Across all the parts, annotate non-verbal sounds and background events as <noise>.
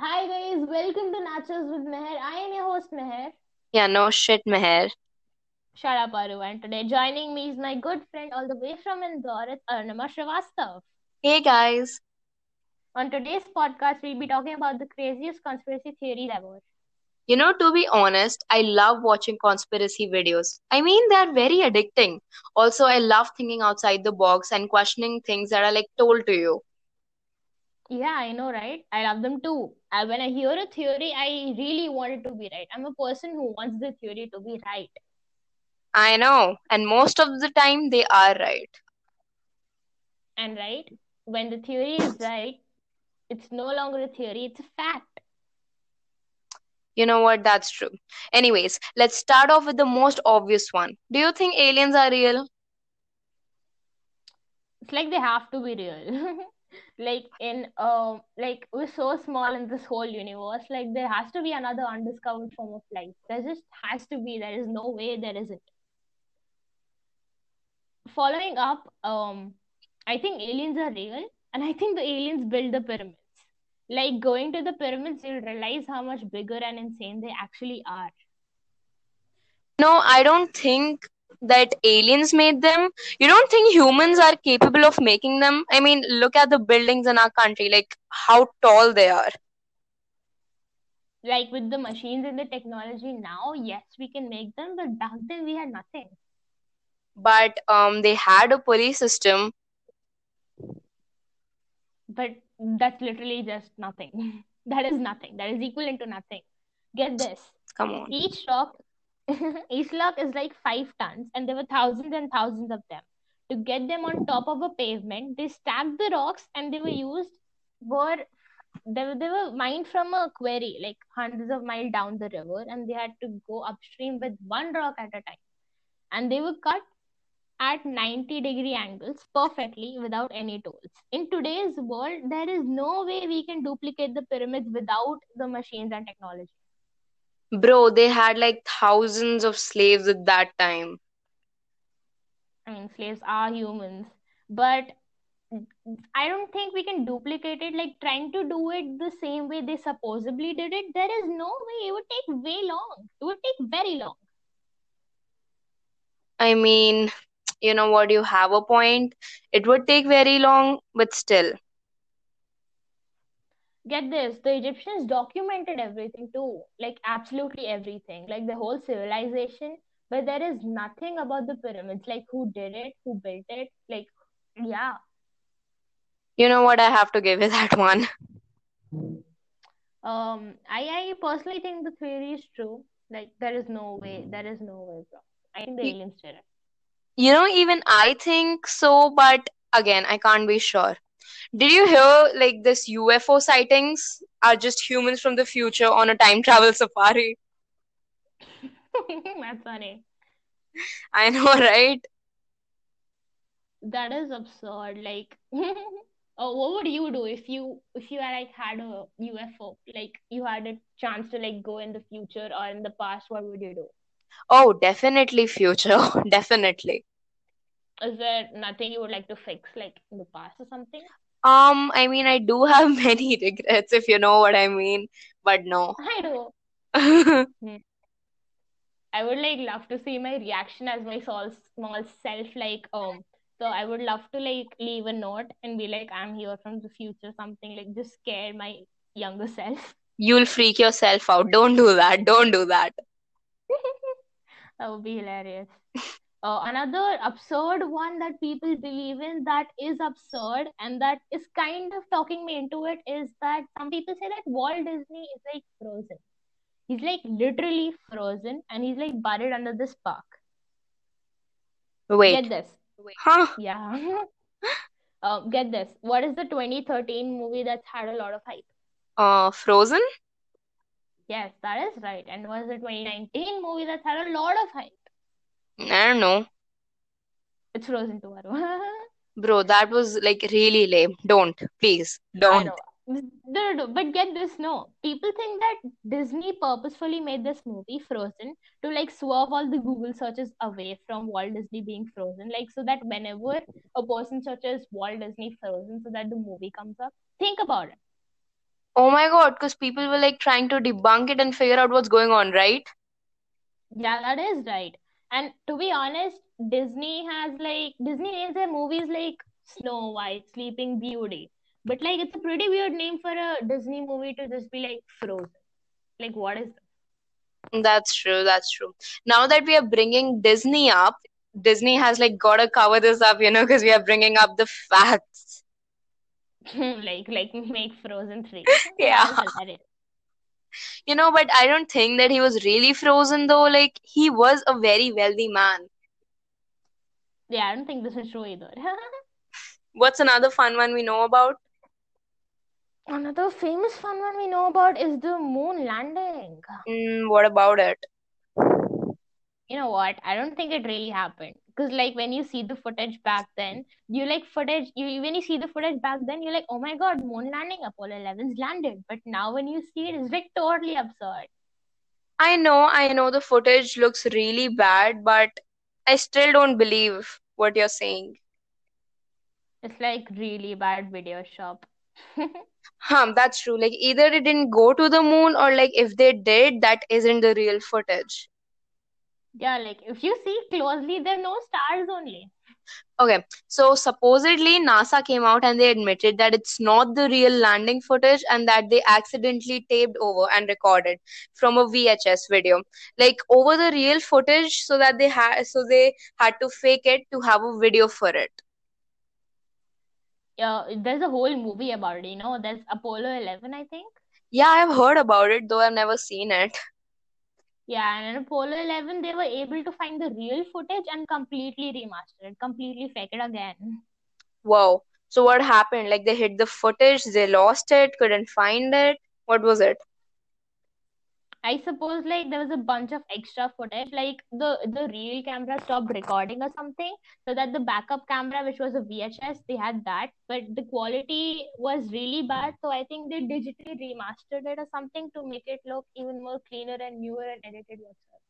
Hi guys, welcome to Nachos with Meher. I am your host Meher. Yeah, no shit, Meher. Shut up, Aru. And today joining me is my good friend all the way from Indore, it's Arnama Srivastav. Hey guys. On today's podcast, we'll be talking about the craziest conspiracy theories ever. You know, to be honest, I love watching conspiracy videos. I mean, they're very addicting. Also, I love thinking outside the box and questioning things that are like told to you. Yeah, I know, right? I love them too. Uh, when I hear a theory, I really want it to be right. I'm a person who wants the theory to be right. I know, and most of the time they are right. And right, when the theory is right, it's no longer a theory, it's a fact. You know what? That's true. Anyways, let's start off with the most obvious one. Do you think aliens are real? It's like they have to be real. <laughs> like in um like we're so small in this whole universe like there has to be another undiscovered form of life. There just has to be. There is no way there isn't. Following up um i think aliens are real and i think the aliens build the pyramids. Like going to the pyramids you'll realize how much bigger and insane they actually are. No i don't think that aliens made them you don't think humans are capable of making them? I mean look at the buildings in our country like how tall they are. Like with the machines and the technology now yes we can make them but back then we had nothing. But um they had a pulley system. But that's literally just nothing. <laughs> That is nothing. That is equivalent to nothing. Get this. Come on. Each rock <laughs> rock is like five tons and there were thousands and thousands of them to get them on top of a pavement they stacked the rocks and they were used were they were, they were mined from a quarry like hundreds of miles down the river and they had to go upstream with one rock at a time and they were cut at 90 degree angles perfectly without any tools. In today's world, there is no way we can duplicate the pyramids without the machines and technology. Bro, they had like thousands of slaves at that time. I mean, slaves are humans, but I don't think we can duplicate it. Like trying to do it the same way they supposedly did it, there is no way. It would take way long. It would take very long. I mean, you know what, you have a point. It would take very long, but still. Get this the Egyptians documented everything too, like absolutely everything, like the whole civilization. But there is nothing about the pyramids, like who did it, who built it, like, yeah. You know what, I have to give you <laughs> that one. Um, I, I personally think the theory is true. Like, there is no way, there is no way, bro. I think the aliens did it. You know, even I think so, but again, I can't be sure. Did you hear like this UFO sightings are just humans from the future on a time travel safari? <laughs> That's funny. I know, <laughs> right? That is absurd. Like, <laughs> oh, what would you do if you if you like had a UFO? Like, you had a chance to like go in the future or in the past. What would you do? Oh, definitely future. definitely. Is there nothing you would like to fix, like in the past or something? Um, I mean, I do <laughs> have many regrets, if you know what I mean, but no. <laughs> I do. <laughs> Hmm. I would like love to see my reaction as my small small self, like um. So I would love to like leave a note and be like, I'm here from the future, something like just scare my younger self. You'll freak yourself out. Don't do that. Don't do that. that would be hilarious. Uh, another absurd one that people believe in that is absurd and that is kind of talking me into it is that some people say that Walt Disney is like frozen. He's like literally frozen and he's like buried under this park. Wait. Get this. Wait. Huh? <laughs> Yeah. <laughs> uh, get this. What is the 2013 movie that's had a lot of hype? Uh, Frozen? Yes, that is right. And what is the 2019 movie that's had a lot of hype? I don't know. It's Frozen 2. <laughs> Bro, that was like really lame. Don't, please, don't. No, no, no, but get this no. People think that Disney purposefully made this movie Frozen to like swerve all the Google searches away from Walt Disney being frozen. Like so that whenever a person searches Walt Disney Frozen, so that the movie comes up, think about it. Oh my god, because people were like trying to debunk it and figure out what's going on, right? Yeah, that is right. And to be honest, Disney has like Disney names their movies like Snow White, Sleeping Beauty. But like it's a pretty weird name for a Disney movie to just be like Frozen. Like what is That's true, that's true. Now that we are bringing Disney up, Disney has like gotta cover this up, you know, because we are bringing up the facts. <laughs> like like make Frozen 3. <laughs> Yeah. That is hilarious. You know, but I don't think that he was really frozen though. Like, he was a very wealthy man. Yeah, I don't think this is true either. <laughs> What's another fun one we know about? Another famous fun one we know about is the moon landing. Mm, what about it? You know what? I don't think it really happened. Because like when you see the footage back then, you like footage you when you see the footage back then, you're like, oh my god, moon landing, Apollo 11's landed. But now when you see it, it's like totally absurd. I know, I know the footage looks really bad, but I still don't believe what you're saying. It's like really bad video shop. <laughs> Huh, that's true. Like, either it didn't go to the moon, or like if they did, that isn't the real footage. Yeah, like if you see closely, there are no stars only. Okay, so supposedly NASA came out and they admitted that it's not the real landing footage and that they accidentally taped over and recorded from a VHS video, like over the real footage, so that they had so they had to fake it to have a video for it. Yeah, there's a whole movie about it, you know. There's Apollo 11, I think. Yeah, I've heard about it, though I've never seen it. Yeah, and in Apollo 11, they were able to find the real footage and completely remaster it, completely fake it again. Wow. So what happened? Like they hid the footage, they lost it, couldn't find it. What was it? I suppose like there was a bunch of extra footage, like the the real camera stopped recording or something, so that the backup camera, which was a VHS, they had that, but the quality was really bad. So I think they digitally remastered it or something to make it look even more cleaner and newer and edited yourself.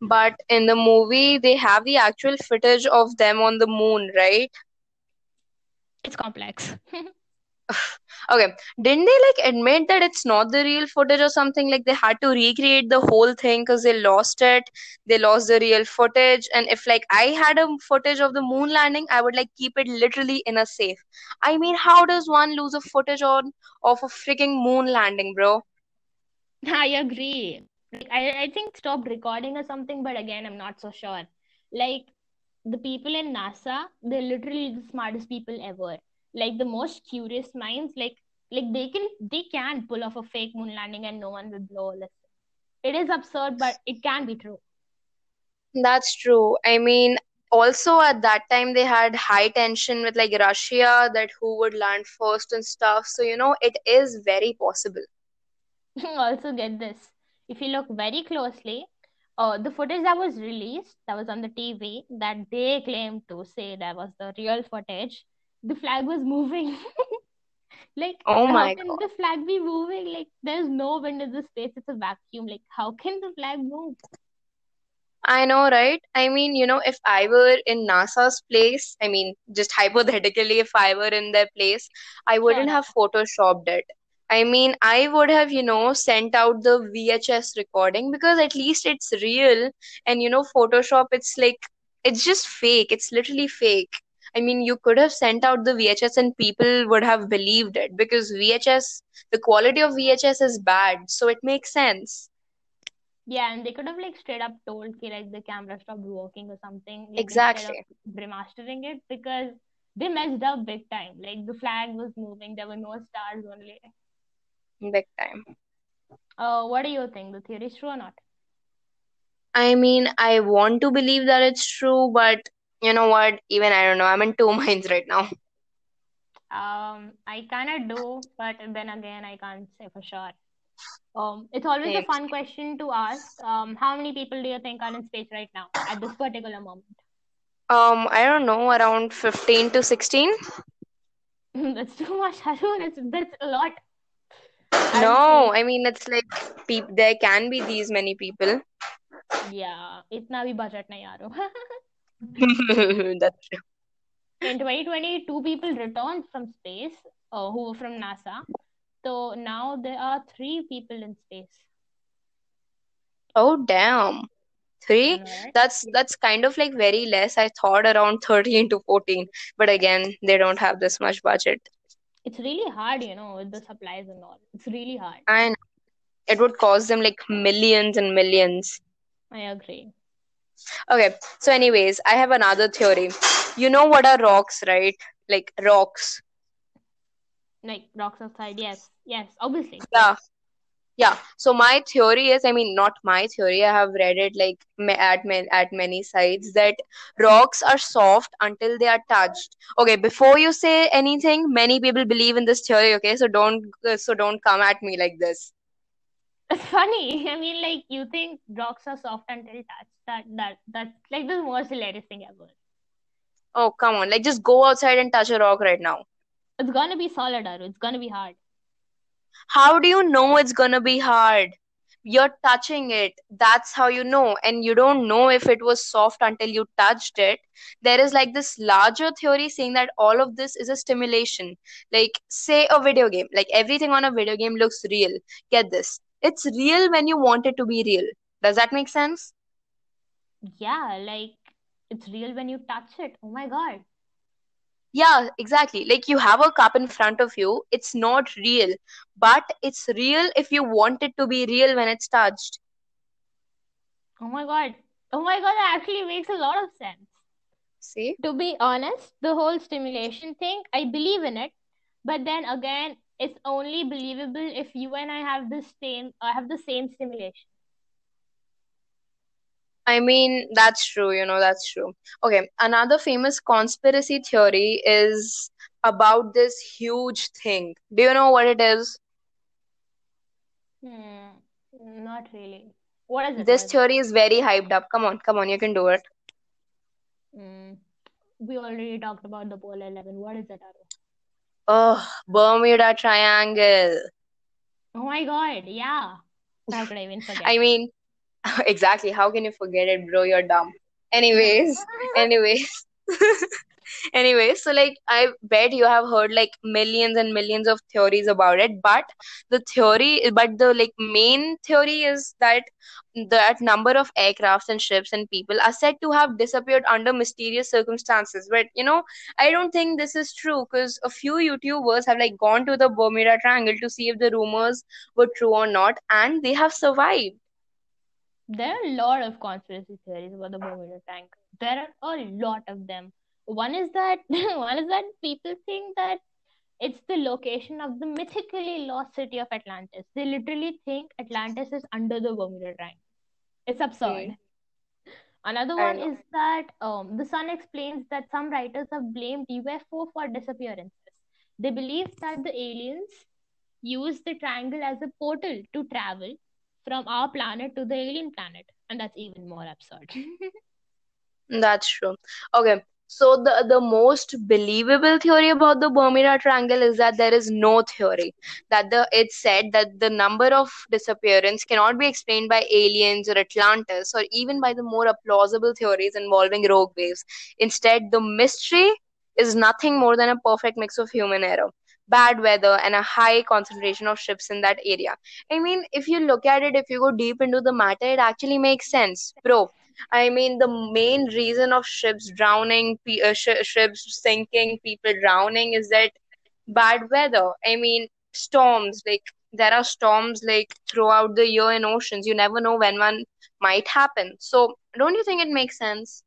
But in the movie, they have the actual footage of them on the moon, right? It's complex. <laughs> <laughs> Okay. Didn't they like admit that it's not the real footage or something? Like they had to recreate the whole thing because they lost it. They lost the real footage. And if like I had a footage of the moon landing, I would like keep it literally in a safe. I mean, how does one lose a footage on of a freaking moon landing, bro? <laughs> I agree. I, I think stopped recording or something, but again, I'm not so sure. Like the people in NASA, they're literally the smartest people ever. Like the most curious minds, like like they can they can pull off a fake moon landing and no one will blow a listen. It is absurd, but it can be true. That's true. I mean, also at that time they had high tension with like Russia that who would land first and stuff. So, you know, it is very possible. <laughs> also, get this. If you look very closely, uh, the footage that was released, that was on the TV, that they claimed to say that was the real footage, the flag was moving. <laughs> like, Oh how my can God. the flag be moving? Like, there's no wind in the space, it's a vacuum. Like, how can the flag move? I know, right? I mean, you know, if I were in NASA's place, I mean, just hypothetically, if I were in their place, I wouldn't have photoshopped it. I mean, I would have, you know, sent out the VHS recording because at least it's real. And, you know, Photoshop, it's like, it's just fake. It's literally fake. I mean, you could have sent out the VHS and people would have believed it because VHS, the quality of VHS is bad. So it makes sense. Yeah, and they could have like straight up told ki like the camera stopped working or something, like Exactly. remastering it because they messed up big time. Like the flag was moving, there were no stars only. Big time. Uh, what do you think? The theory is true or not? I mean, I want to believe that it's true, but you know what? Even I don't know. I'm in two <laughs> minds right now. Um, I kind of do, but then again, I can't say for sure. Um, it's always a fun question to ask. Um, how many people do you think are in space right now at this particular moment? Um, I don't know, around fifteen to sixteen. <laughs> that's too much, <laughs> Harun. It's, that's a lot. I no, I mean it's like pe- there can be these many people. Yeah, it's not budget nahi yaaro. <laughs> That's true. In 2020, two people returned from space, uh, who were from NASA. So now there are three people in space. Oh damn. Three? Right? That's that's kind of like very less. I thought around 13 to 14. But again, they don't have this much budget. It's really hard, you know, with the supplies and all. It's really hard. And it would cost them like millions and millions. I agree. Okay, so anyways, I have another theory. You know what are rocks, right? Like rocks. Like rocks outside, yes. Yes, obviously. Yeah. Yeah. So my theory is, I mean, not my theory. I have read it like at at many sites that rocks are soft until they are touched. Okay, before you say anything, many people believe in this theory. Okay, so don't so don't come at me like this. It's funny. <laughs> I mean, like you think rocks are soft until touched. That that that's like the most hilarious thing ever. Oh, come on. Like just go outside and touch a rock right now. It's gonna be solid, Aru. It's gonna be hard. How do you know it's gonna be hard? You're touching it. That's how you know. And you don't know if it was soft until you touched it. There is like this larger theory saying that all of this is a stimulation. Like, say a video game. Like, everything on a video game looks real. Get this. It's real when you want it to be real. Does that make sense? Yeah, like it's real when you touch it. Oh my god. Yeah, exactly. Like you have a cup in front of you, it's not real, but it's real if you want it to be real when it's touched. Oh my god. Oh my god, that actually makes a lot of sense. See? To be honest, the whole stimulation thing, I believe in it, but then again, it's only believable if you and I have the same uh, have the same stimulation. I mean, that's true, you know, that's true. Okay, another famous conspiracy theory is about this huge thing. Do you know what it is? Hmm, not really. What is it? This theory is very hyped up. Come on, come on, you can do it. Hmm. We already talked about the Apollo 11. What is it, Aru? Oh, Bermuda Triangle. Oh my god, yeah. How could I even forget? I mean, <laughs> exactly. How can you forget it, bro? You're dumb. Anyways, <laughs> anyways. <laughs> <laughs> anyways, so like I bet you have heard like millions and millions of theories about it, but the theory, but the like main theory is that that number of aircrafts and ships and people are said to have disappeared under mysterious circumstances. But you know, I don't think this is true because a few YouTubers have like gone to the Bermuda Triangle to see if the rumors were true or not, and they have survived. There are a lot of conspiracy theories about the Bermuda Triangle. There are a lot of them. One is that <laughs> one is that people think that it's the location of the mythically lost city of Atlantis. They literally think Atlantis is under the Bermuda Triangle. It's absurd. Another one is that um, the Sun explains that some writers have blamed UFO for disappearances. They believe that the aliens use the triangle as a portal to travel from our planet to the alien planet, and that's even more absurd. <laughs> That's true. Okay, so the the most believable theory about the Bermuda Triangle is that there is no theory. That the it's said that the number of disappearance cannot be explained by aliens or Atlantis or even by the more plausible theories involving rogue waves. Instead, the mystery is nothing more than a perfect mix of human error, bad weather, and a high concentration of ships in that area. I mean, if you look at it, if you go deep into the matter, it actually makes sense, bro. I mean, the main reason of ships drowning, uh, sh- ships sinking, people drowning is that bad weather. I mean, storms. Like there are storms like throughout the year in oceans. You never know when one might happen. So, don't you think it makes sense?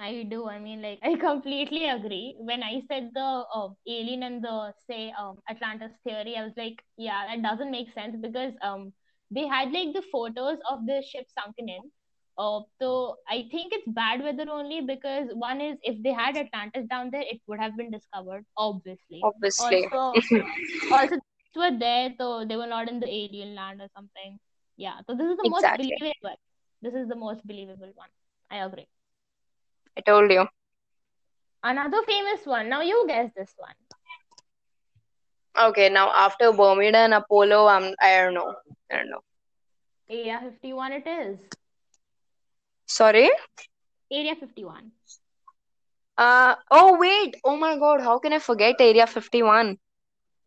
I do. I mean, like, I completely agree. When I said the uh, alien and the say um, Atlantis theory, I was like, yeah, that doesn't make sense because um they had like the photos of the ship sunken in. Uh, so I think it's bad weather only because one is if they had Atlantis down there, it would have been discovered, obviously. Obviously. Also, <laughs> also they were there, so they were not in the alien land or something. Yeah. So this is the most believable. This is the most believable one. I agree. I told you. Another famous one. Now you guess this one. Okay, now after Bermuda and Apollo, um, I don't know. I don't know. Area 51 it is. Sorry? Area 51. Uh, oh wait. Oh my God, how can I forget Area 51?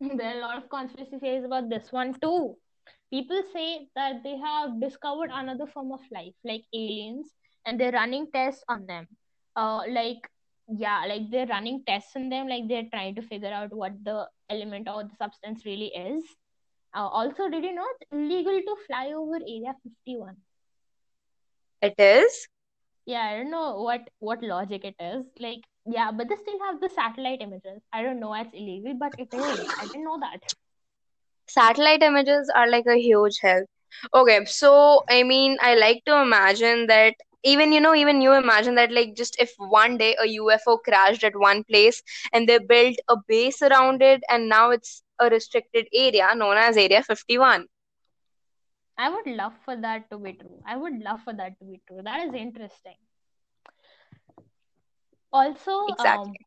<laughs> There are a lot of conspiracy theories about this one too. People say that they have discovered another form of life, like aliens, and they're running tests on them. Uh, like yeah, like they're running tests on them, like they're trying to figure out what the element or the substance really is. Uh, also, did you know it's illegal to fly over Area 51? It is? Yeah, I don't know what what logic it is. Like, yeah, but they still have the satellite images. I don't know it's illegal, but it is. I didn't know that. Satellite images are like a huge help. Okay, so I mean, I like to imagine that even you know even you imagine that like just if one day a UFO crashed at one place and they built a base around it and now it's a restricted area known as Area 51. I would love for that to be true. I would love for that to be true. That is interesting. Also, um, Exactly.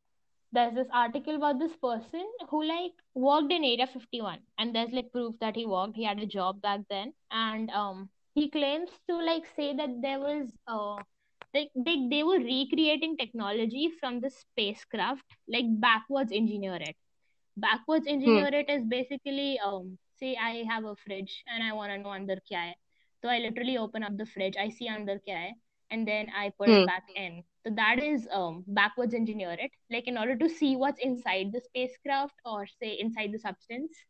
there's this article about this person who like worked in Area 51, and there's like proof that he worked. He had a job back then, and um, he claims to like say that there was uh, like they they were recreating technology from the spacecraft, like backwards engineer it. Backwards Hmm. engineer it is basically um, say I have a fridge and I want to know under kya hai. So I literally open up the fridge, I see under kya hai, and then I put it Hmm. back in. So that is um, backwards engineer it, like in order to see what's inside the spacecraft or say inside the substance,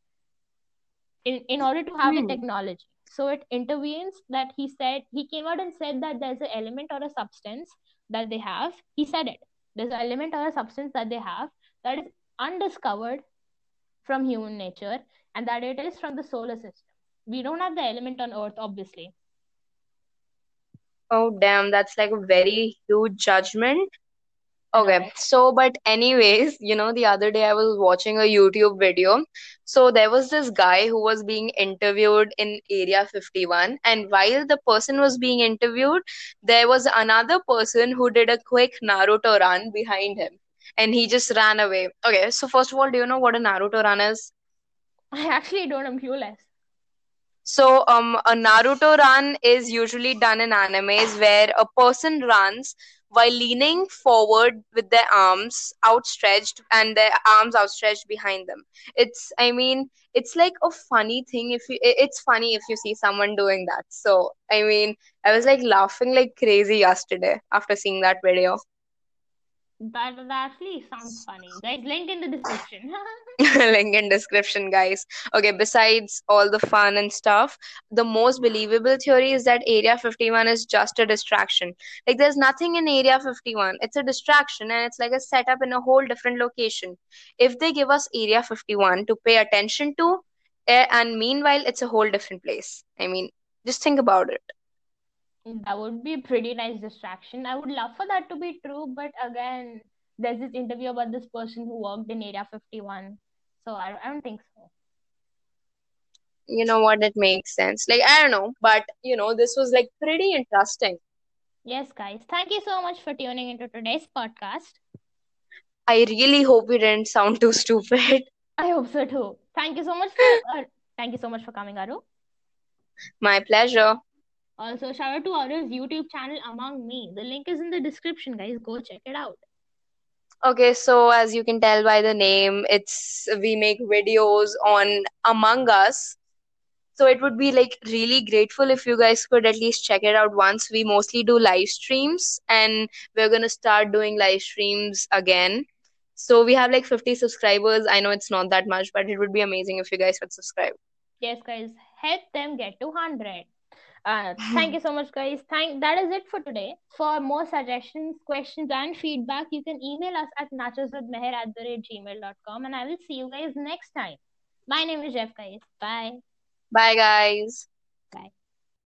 in, in order to have the Hmm. technology. So it intervenes that he said, he came out and said that there's an element or a substance that they have. He said it. There's an element or a substance that they have that is undiscovered from human nature and that it is from the solar system. We don't have the element on Earth, obviously. Oh, damn, that's like a very huge judgment. Okay, so but anyways, you know, the other day I was watching a YouTube video. So there was this guy who was being interviewed in Area 51, and while the person was being interviewed, there was another person who did a quick Naruto run behind him, and he just ran away. Okay, so first of all, do you know what a Naruto run is? I actually don't. I'm clueless. So, um, a Naruto run is usually done in animes where a person runs while leaning forward with their arms outstretched and their arms outstretched behind them. It's, I mean, it's like a funny thing if you, it's funny if you see someone doing that. So, I mean, I was like laughing like crazy yesterday after seeing that video. That, actually sounds funny. Guys, link in the description. <laughs> <laughs> link in description guys. Okay besides all the fun and stuff the most believable theory is that area 51 is just a distraction. Like there's nothing in area 51 it's a distraction and it's like a setup in a whole different location. If they give us area 51 to pay attention to eh, and meanwhile it's a whole different place. I mean just think about it That would be a pretty nice distraction. I would love for that to be true, but again, there's this interview about this person who worked in Area 51. So I, I don't think so. you know what it makes sense like i don't know but you know this was like pretty interesting Yes, guys. Thank you so much for tuning into today's podcast. i really hope we didn't sound too stupid <laughs> I hope so too. Thank you so much for uh, thank you so much for coming, Aru. my pleasure Also, shout out to Aru's YouTube channel Among Me. The link is in the description, guys. Go check it out. Okay, so as you can tell by the name, it's we make videos on Among Us. So it would be like really grateful if you guys could at least check it out once. We mostly do live streams and we're gonna start doing live streams again. So we have like 50 subscribers. I know it's not that much, but it would be amazing if you guys could subscribe. Yes, guys. Help them get to 100. Uh, thank you so much, guys. Thank that is it for today. For more suggestions, questions, and feedback, you can email us at nachoswithmeher at the rate gmail.com and I will see you guys next time. My name is Jeff, guys. Bye. Bye, guys.